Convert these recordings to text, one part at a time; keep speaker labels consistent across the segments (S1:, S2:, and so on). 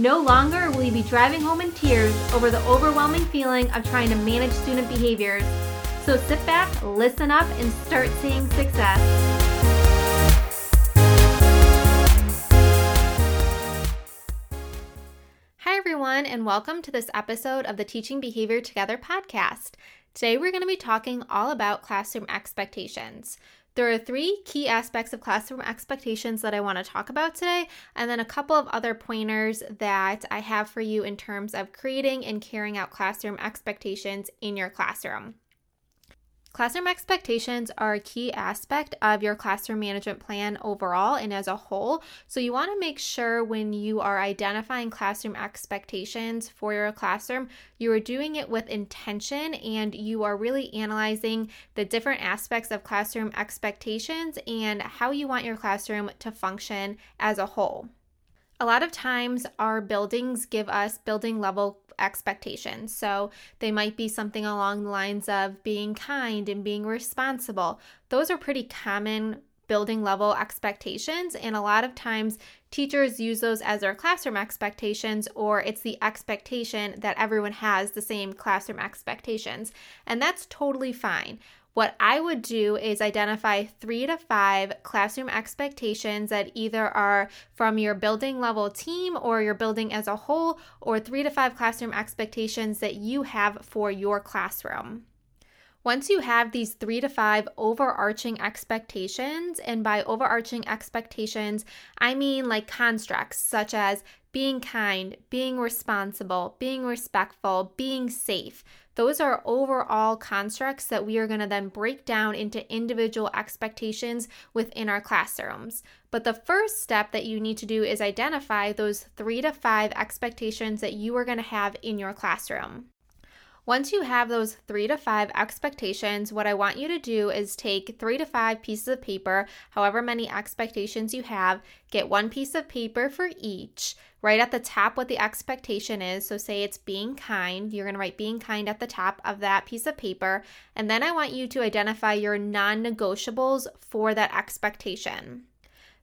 S1: No longer will you be driving home in tears over the overwhelming feeling of trying to manage student behaviors. So sit back, listen up, and start seeing success. Hi, everyone, and welcome to this episode of the Teaching Behavior Together podcast. Today, we're going to be talking all about classroom expectations. There are three key aspects of classroom expectations that I want to talk about today, and then a couple of other pointers that I have for you in terms of creating and carrying out classroom expectations in your classroom. Classroom expectations are a key aspect of your classroom management plan overall and as a whole. So, you want to make sure when you are identifying classroom expectations for your classroom, you are doing it with intention and you are really analyzing the different aspects of classroom expectations and how you want your classroom to function as a whole. A lot of times, our buildings give us building level expectations. So they might be something along the lines of being kind and being responsible. Those are pretty common building level expectations. And a lot of times, teachers use those as their classroom expectations, or it's the expectation that everyone has the same classroom expectations. And that's totally fine. What I would do is identify three to five classroom expectations that either are from your building level team or your building as a whole, or three to five classroom expectations that you have for your classroom. Once you have these three to five overarching expectations, and by overarching expectations, I mean like constructs such as being kind, being responsible, being respectful, being safe. Those are overall constructs that we are going to then break down into individual expectations within our classrooms. But the first step that you need to do is identify those three to five expectations that you are going to have in your classroom. Once you have those three to five expectations, what I want you to do is take three to five pieces of paper, however many expectations you have, get one piece of paper for each, write at the top what the expectation is. So, say it's being kind, you're going to write being kind at the top of that piece of paper. And then I want you to identify your non negotiables for that expectation.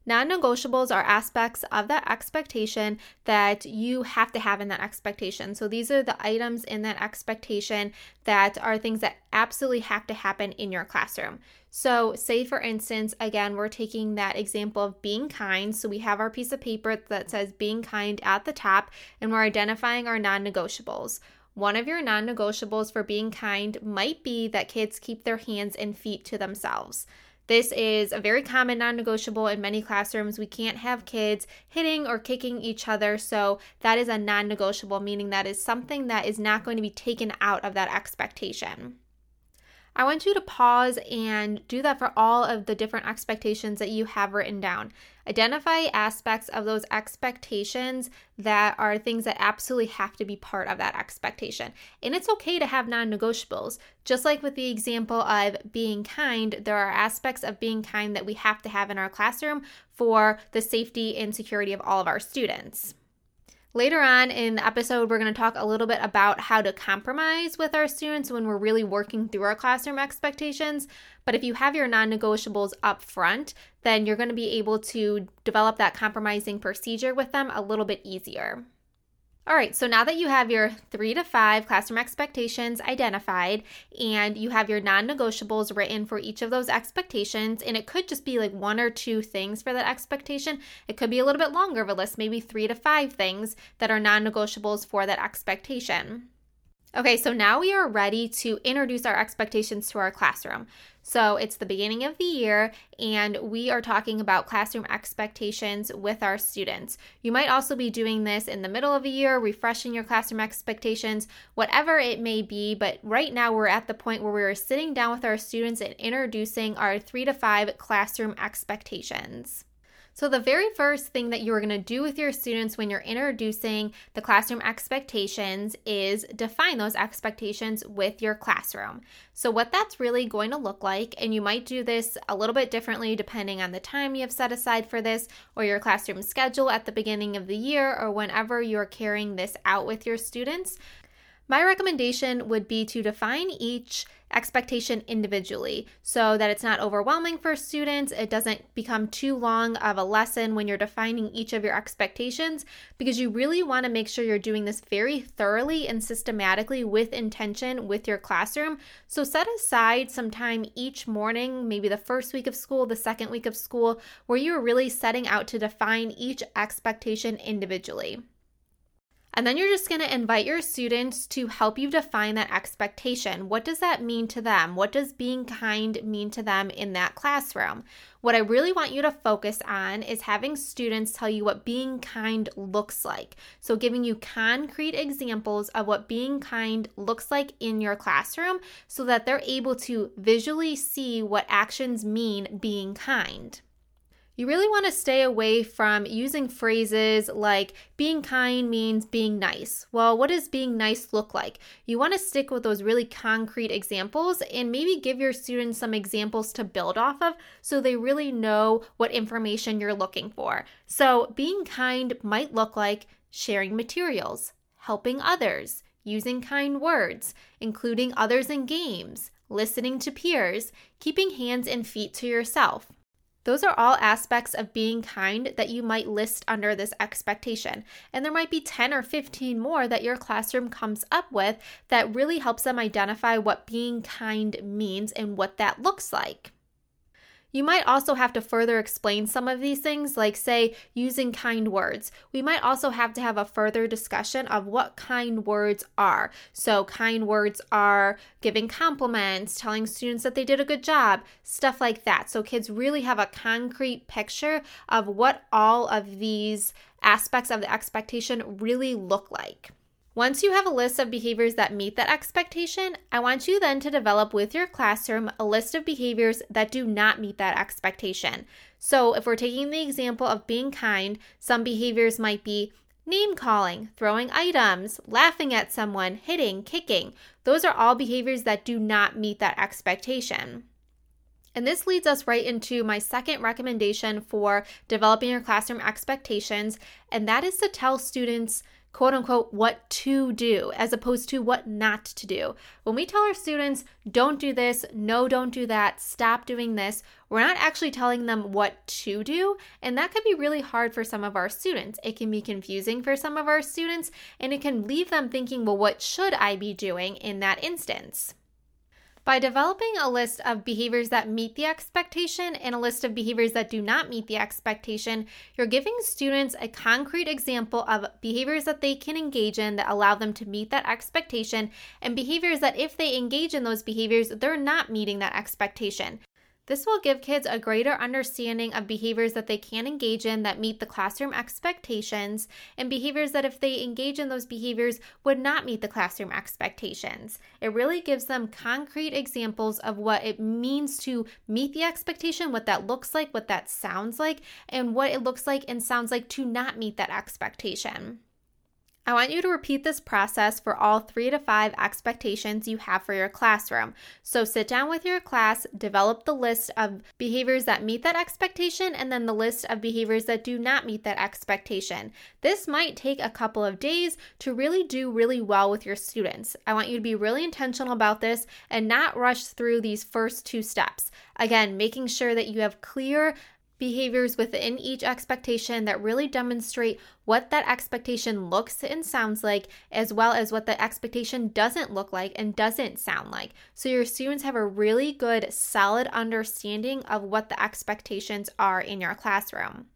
S1: Non negotiables are aspects of that expectation that you have to have in that expectation. So these are the items in that expectation that are things that absolutely have to happen in your classroom. So, say for instance, again, we're taking that example of being kind. So, we have our piece of paper that says being kind at the top, and we're identifying our non negotiables. One of your non negotiables for being kind might be that kids keep their hands and feet to themselves. This is a very common non negotiable in many classrooms. We can't have kids hitting or kicking each other. So that is a non negotiable, meaning that is something that is not going to be taken out of that expectation. I want you to pause and do that for all of the different expectations that you have written down. Identify aspects of those expectations that are things that absolutely have to be part of that expectation. And it's okay to have non negotiables. Just like with the example of being kind, there are aspects of being kind that we have to have in our classroom for the safety and security of all of our students. Later on in the episode, we're going to talk a little bit about how to compromise with our students when we're really working through our classroom expectations. But if you have your non negotiables up front, then you're going to be able to develop that compromising procedure with them a little bit easier. All right, so now that you have your three to five classroom expectations identified and you have your non negotiables written for each of those expectations, and it could just be like one or two things for that expectation, it could be a little bit longer of a list, maybe three to five things that are non negotiables for that expectation. Okay, so now we are ready to introduce our expectations to our classroom. So it's the beginning of the year, and we are talking about classroom expectations with our students. You might also be doing this in the middle of the year, refreshing your classroom expectations, whatever it may be. But right now, we're at the point where we're sitting down with our students and introducing our three to five classroom expectations. So, the very first thing that you're going to do with your students when you're introducing the classroom expectations is define those expectations with your classroom. So, what that's really going to look like, and you might do this a little bit differently depending on the time you have set aside for this or your classroom schedule at the beginning of the year or whenever you're carrying this out with your students. My recommendation would be to define each expectation individually so that it's not overwhelming for students. It doesn't become too long of a lesson when you're defining each of your expectations because you really want to make sure you're doing this very thoroughly and systematically with intention with your classroom. So set aside some time each morning, maybe the first week of school, the second week of school, where you're really setting out to define each expectation individually. And then you're just going to invite your students to help you define that expectation. What does that mean to them? What does being kind mean to them in that classroom? What I really want you to focus on is having students tell you what being kind looks like. So, giving you concrete examples of what being kind looks like in your classroom so that they're able to visually see what actions mean being kind. You really want to stay away from using phrases like being kind means being nice. Well, what does being nice look like? You want to stick with those really concrete examples and maybe give your students some examples to build off of so they really know what information you're looking for. So, being kind might look like sharing materials, helping others, using kind words, including others in games, listening to peers, keeping hands and feet to yourself. Those are all aspects of being kind that you might list under this expectation. And there might be 10 or 15 more that your classroom comes up with that really helps them identify what being kind means and what that looks like. You might also have to further explain some of these things, like, say, using kind words. We might also have to have a further discussion of what kind words are. So, kind words are giving compliments, telling students that they did a good job, stuff like that. So, kids really have a concrete picture of what all of these aspects of the expectation really look like. Once you have a list of behaviors that meet that expectation, I want you then to develop with your classroom a list of behaviors that do not meet that expectation. So, if we're taking the example of being kind, some behaviors might be name calling, throwing items, laughing at someone, hitting, kicking. Those are all behaviors that do not meet that expectation. And this leads us right into my second recommendation for developing your classroom expectations, and that is to tell students quote unquote what to do as opposed to what not to do. When we tell our students, don't do this, no, don't do that, stop doing this, we're not actually telling them what to do. And that can be really hard for some of our students. It can be confusing for some of our students, and it can leave them thinking, well, what should I be doing in that instance? By developing a list of behaviors that meet the expectation and a list of behaviors that do not meet the expectation, you're giving students a concrete example of behaviors that they can engage in that allow them to meet that expectation and behaviors that, if they engage in those behaviors, they're not meeting that expectation. This will give kids a greater understanding of behaviors that they can engage in that meet the classroom expectations and behaviors that, if they engage in those behaviors, would not meet the classroom expectations. It really gives them concrete examples of what it means to meet the expectation, what that looks like, what that sounds like, and what it looks like and sounds like to not meet that expectation. I want you to repeat this process for all three to five expectations you have for your classroom. So sit down with your class, develop the list of behaviors that meet that expectation, and then the list of behaviors that do not meet that expectation. This might take a couple of days to really do really well with your students. I want you to be really intentional about this and not rush through these first two steps. Again, making sure that you have clear behaviors within each expectation that really demonstrate what that expectation looks and sounds like, as well as what the expectation doesn't look like and doesn't sound like. So your students have a really good, solid understanding of what the expectations are in your classroom.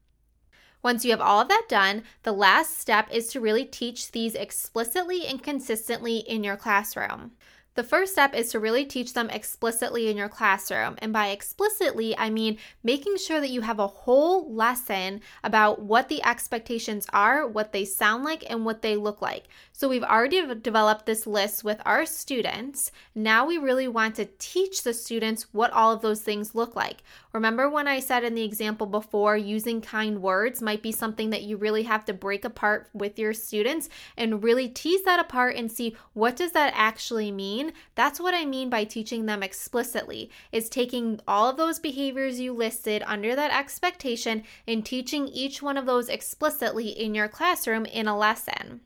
S1: Once you have all of that done, the last step is to really teach these explicitly and consistently in your classroom. The first step is to really teach them explicitly in your classroom. And by explicitly, I mean making sure that you have a whole lesson about what the expectations are, what they sound like, and what they look like. So we've already developed this list with our students. Now we really want to teach the students what all of those things look like. Remember when I said in the example before, using kind words might be something that you really have to break apart with your students and really tease that apart and see what does that actually mean? That's what I mean by teaching them explicitly. Is taking all of those behaviors you listed under that expectation and teaching each one of those explicitly in your classroom in a lesson.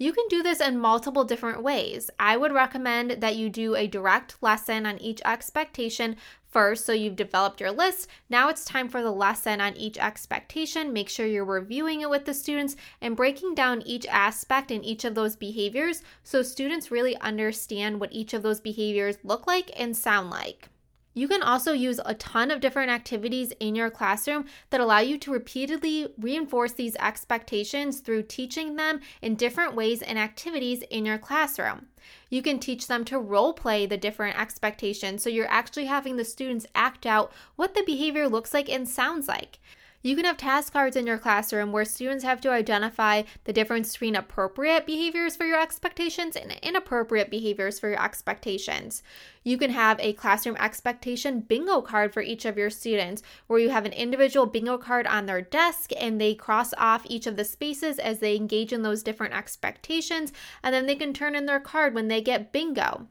S1: You can do this in multiple different ways. I would recommend that you do a direct lesson on each expectation first. So you've developed your list. Now it's time for the lesson on each expectation. Make sure you're reviewing it with the students and breaking down each aspect in each of those behaviors so students really understand what each of those behaviors look like and sound like. You can also use a ton of different activities in your classroom that allow you to repeatedly reinforce these expectations through teaching them in different ways and activities in your classroom. You can teach them to role play the different expectations so you're actually having the students act out what the behavior looks like and sounds like. You can have task cards in your classroom where students have to identify the difference between appropriate behaviors for your expectations and inappropriate behaviors for your expectations. You can have a classroom expectation bingo card for each of your students where you have an individual bingo card on their desk and they cross off each of the spaces as they engage in those different expectations and then they can turn in their card when they get bingo.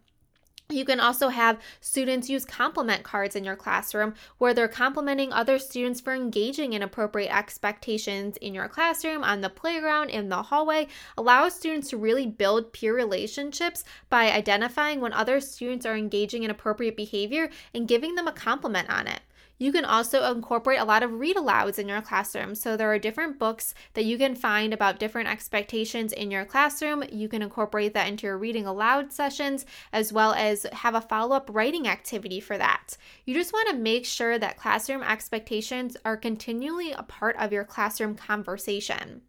S1: You can also have students use compliment cards in your classroom where they're complimenting other students for engaging in appropriate expectations in your classroom, on the playground, in the hallway. Allow students to really build peer relationships by identifying when other students are engaging in appropriate behavior and giving them a compliment on it. You can also incorporate a lot of read alouds in your classroom. So there are different books that you can find about different expectations in your classroom. You can incorporate that into your reading aloud sessions as well as have a follow up writing activity for that. You just want to make sure that classroom expectations are continually a part of your classroom conversation.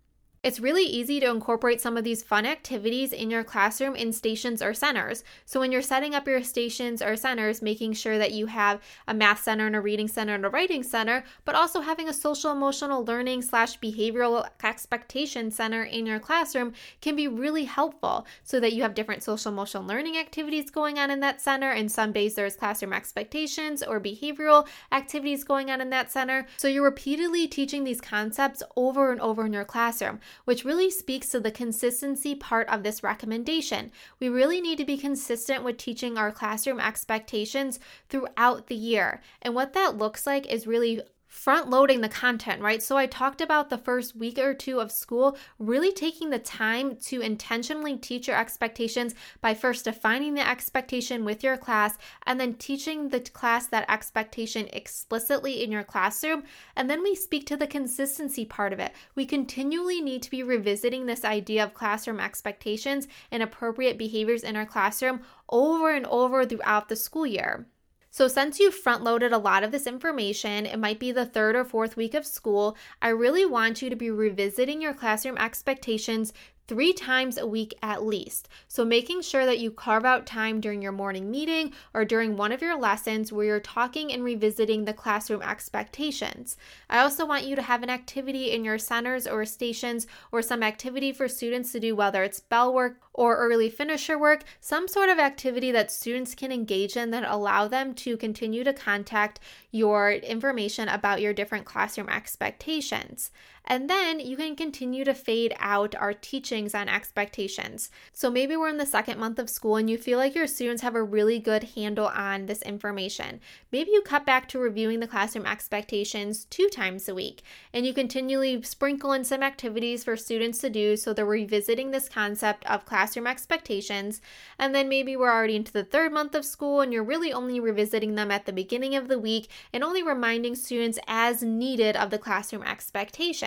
S1: It's really easy to incorporate some of these fun activities in your classroom in stations or centers. So, when you're setting up your stations or centers, making sure that you have a math center and a reading center and a writing center, but also having a social emotional learning slash behavioral expectation center in your classroom can be really helpful so that you have different social emotional learning activities going on in that center. And some days there's classroom expectations or behavioral activities going on in that center. So, you're repeatedly teaching these concepts over and over in your classroom which really speaks to the consistency part of this recommendation. We really need to be consistent with teaching our classroom expectations throughout the year. And what that looks like is really front loading the content, right? So I talked about the first week or two of school, really taking the time to intentionally teach your expectations by first defining the expectation with your class and then teaching the class that expectation explicitly in your classroom. And then we speak to the consistency part of it. We continually need to be revisiting this idea of classroom expectations and appropriate behaviors in our classroom over and over throughout the school year. So, since you've front loaded a lot of this information, it might be the third or fourth week of school, I really want you to be revisiting your classroom expectations three times a week at least. So, making sure that you carve out time during your morning meeting or during one of your lessons where you're talking and revisiting the classroom expectations. I also want you to have an activity in your centers or stations or some activity for students to do, whether it's bell work or early finisher work, some sort of activity that students can engage in that allow them to continue to contact your information about your different classroom expectations. And then you can continue to fade out our teachings on expectations. So maybe we're in the second month of school and you feel like your students have a really good handle on this information. Maybe you cut back to reviewing the classroom expectations two times a week and you continually sprinkle in some activities for students to do so they're revisiting this concept of classroom expectations. And then maybe we're already into the third month of school and you're really only revisiting them at the beginning of the week and only reminding students as needed of the classroom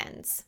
S1: expectations.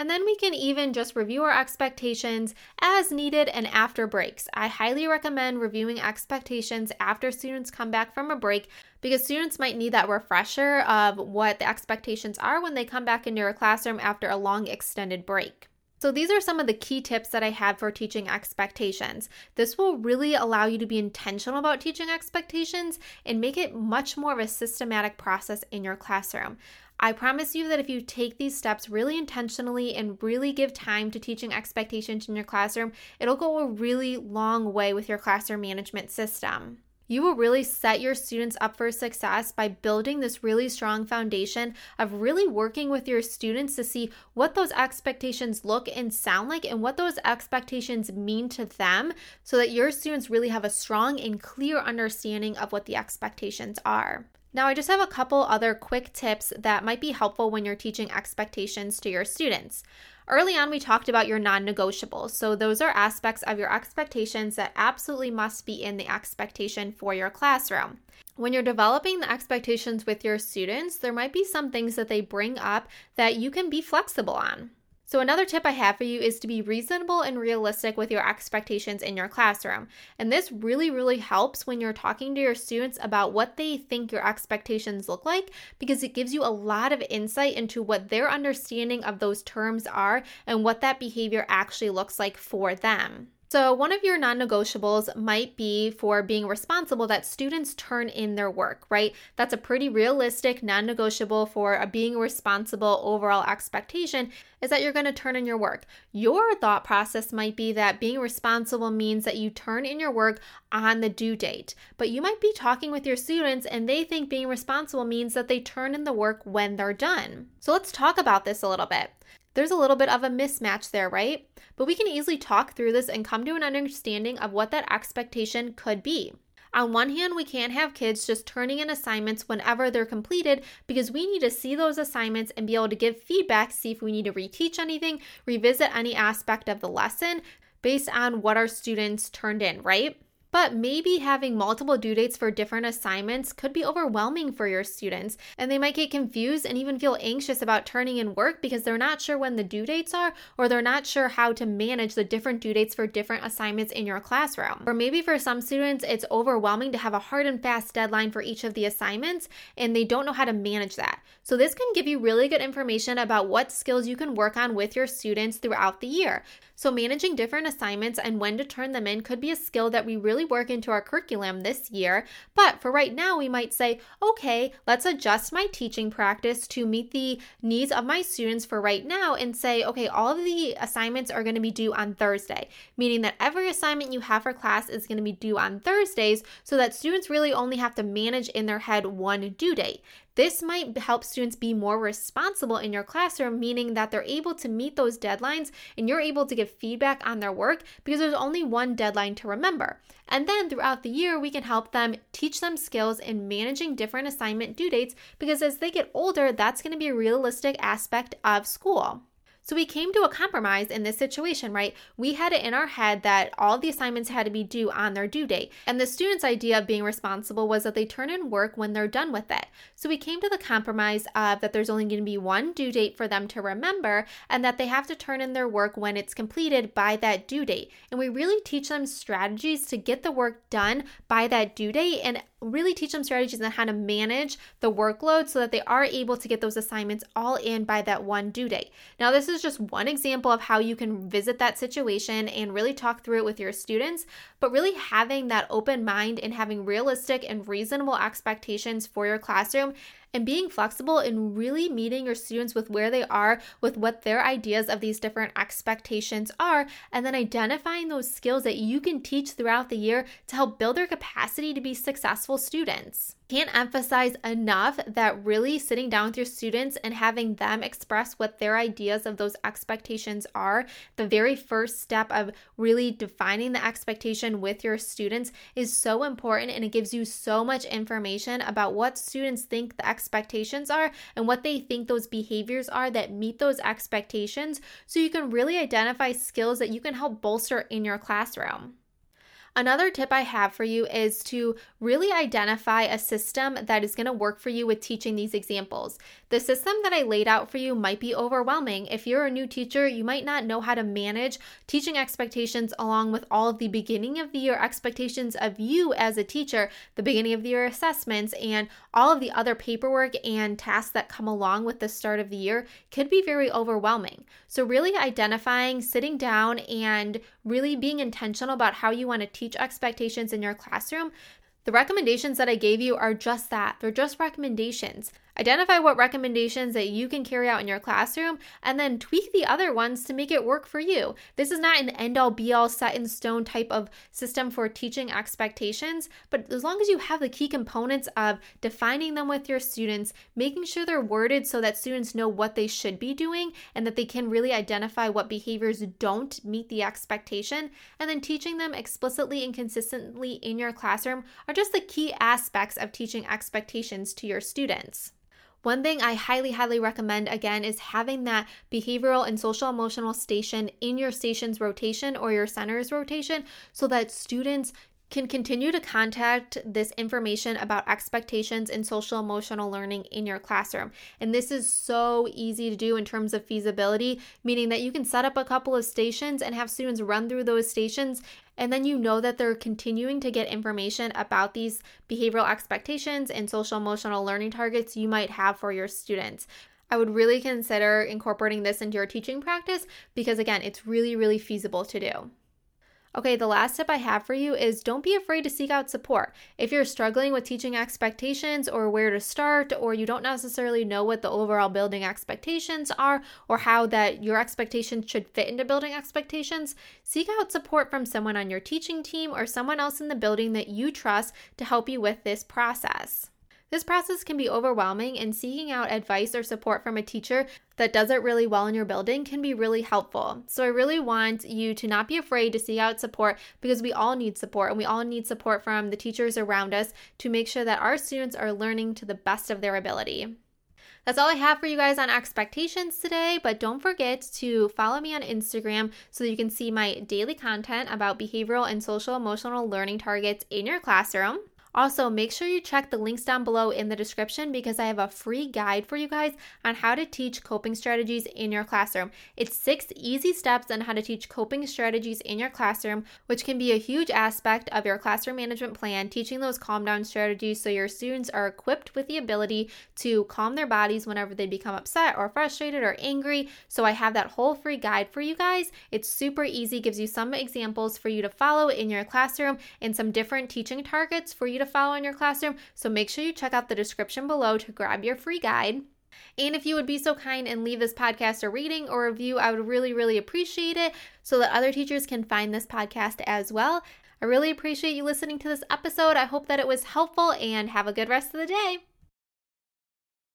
S1: And then we can even just review our expectations as needed and after breaks. I highly recommend reviewing expectations after students come back from a break because students might need that refresher of what the expectations are when they come back into your classroom after a long extended break. So, these are some of the key tips that I have for teaching expectations. This will really allow you to be intentional about teaching expectations and make it much more of a systematic process in your classroom. I promise you that if you take these steps really intentionally and really give time to teaching expectations in your classroom, it'll go a really long way with your classroom management system. You will really set your students up for success by building this really strong foundation of really working with your students to see what those expectations look and sound like and what those expectations mean to them so that your students really have a strong and clear understanding of what the expectations are. Now, I just have a couple other quick tips that might be helpful when you're teaching expectations to your students. Early on, we talked about your non negotiables. So, those are aspects of your expectations that absolutely must be in the expectation for your classroom. When you're developing the expectations with your students, there might be some things that they bring up that you can be flexible on. So, another tip I have for you is to be reasonable and realistic with your expectations in your classroom. And this really, really helps when you're talking to your students about what they think your expectations look like because it gives you a lot of insight into what their understanding of those terms are and what that behavior actually looks like for them. So, one of your non negotiables might be for being responsible that students turn in their work, right? That's a pretty realistic non negotiable for a being responsible overall expectation is that you're going to turn in your work. Your thought process might be that being responsible means that you turn in your work on the due date, but you might be talking with your students and they think being responsible means that they turn in the work when they're done. So, let's talk about this a little bit. There's a little bit of a mismatch there, right? But we can easily talk through this and come to an understanding of what that expectation could be. On one hand, we can't have kids just turning in assignments whenever they're completed because we need to see those assignments and be able to give feedback, see if we need to reteach anything, revisit any aspect of the lesson based on what our students turned in, right? But maybe having multiple due dates for different assignments could be overwhelming for your students, and they might get confused and even feel anxious about turning in work because they're not sure when the due dates are, or they're not sure how to manage the different due dates for different assignments in your classroom. Or maybe for some students, it's overwhelming to have a hard and fast deadline for each of the assignments, and they don't know how to manage that. So, this can give you really good information about what skills you can work on with your students throughout the year. So, managing different assignments and when to turn them in could be a skill that we really work into our curriculum this year. But for right now, we might say, okay, let's adjust my teaching practice to meet the needs of my students for right now and say, okay, all of the assignments are going to be due on Thursday, meaning that every assignment you have for class is going to be due on Thursdays so that students really only have to manage in their head one due date. This might help students be more responsible in your classroom, meaning that they're able to meet those deadlines and you're able to give feedback on their work because there's only one deadline to remember. And then throughout the year, we can help them teach them skills in managing different assignment due dates because as they get older, that's going to be a realistic aspect of school. So we came to a compromise in this situation, right? We had it in our head that all the assignments had to be due on their due date. And the student's idea of being responsible was that they turn in work when they're done with it. So we came to the compromise of that there's only going to be one due date for them to remember and that they have to turn in their work when it's completed by that due date. And we really teach them strategies to get the work done by that due date and really teach them strategies on how to manage the workload so that they are able to get those assignments all in by that one due date. Now, this is just one example of how you can visit that situation and really talk through it with your students, but really having that open mind and having realistic and reasonable expectations for your classroom and being flexible in really meeting your students with where they are, with what their ideas of these different expectations are, and then identifying those skills that you can teach throughout the year to help build their capacity to be successful students can't emphasize enough that really sitting down with your students and having them express what their ideas of those expectations are, the very first step of really defining the expectation with your students is so important and it gives you so much information about what students think the expectations are and what they think those behaviors are that meet those expectations so you can really identify skills that you can help bolster in your classroom. Another tip I have for you is to really identify a system that is going to work for you with teaching these examples. The system that I laid out for you might be overwhelming. If you're a new teacher, you might not know how to manage teaching expectations along with all of the beginning of the year expectations of you as a teacher, the beginning of the year assessments, and all of the other paperwork and tasks that come along with the start of the year could be very overwhelming. So, really identifying, sitting down, and really being intentional about how you want to teach expectations in your classroom. The recommendations that I gave you are just that. They're just recommendations. Identify what recommendations that you can carry out in your classroom and then tweak the other ones to make it work for you. This is not an end all be all set in stone type of system for teaching expectations, but as long as you have the key components of defining them with your students, making sure they're worded so that students know what they should be doing and that they can really identify what behaviors don't meet the expectation, and then teaching them explicitly and consistently in your classroom are just the key aspects of teaching expectations to your students. One thing I highly, highly recommend again is having that behavioral and social emotional station in your station's rotation or your center's rotation so that students can continue to contact this information about expectations and social emotional learning in your classroom. And this is so easy to do in terms of feasibility, meaning that you can set up a couple of stations and have students run through those stations. And then you know that they're continuing to get information about these behavioral expectations and social emotional learning targets you might have for your students. I would really consider incorporating this into your teaching practice because, again, it's really, really feasible to do. Okay, the last tip I have for you is don't be afraid to seek out support. If you're struggling with teaching expectations or where to start, or you don't necessarily know what the overall building expectations are or how that your expectations should fit into building expectations, seek out support from someone on your teaching team or someone else in the building that you trust to help you with this process. This process can be overwhelming, and seeking out advice or support from a teacher that does it really well in your building can be really helpful. So, I really want you to not be afraid to seek out support because we all need support and we all need support from the teachers around us to make sure that our students are learning to the best of their ability. That's all I have for you guys on expectations today, but don't forget to follow me on Instagram so that you can see my daily content about behavioral and social emotional learning targets in your classroom. Also, make sure you check the links down below in the description because I have a free guide for you guys on how to teach coping strategies in your classroom. It's six easy steps on how to teach coping strategies in your classroom, which can be a huge aspect of your classroom management plan, teaching those calm down strategies so your students are equipped with the ability to calm their bodies whenever they become upset or frustrated or angry. So, I have that whole free guide for you guys. It's super easy, gives you some examples for you to follow in your classroom and some different teaching targets for you to follow in your classroom. So make sure you check out the description below to grab your free guide. And if you would be so kind and leave this podcast a rating or review, I would really, really appreciate it so that other teachers can find this podcast as well. I really appreciate you listening to this episode. I hope that it was helpful and have a good rest of the day.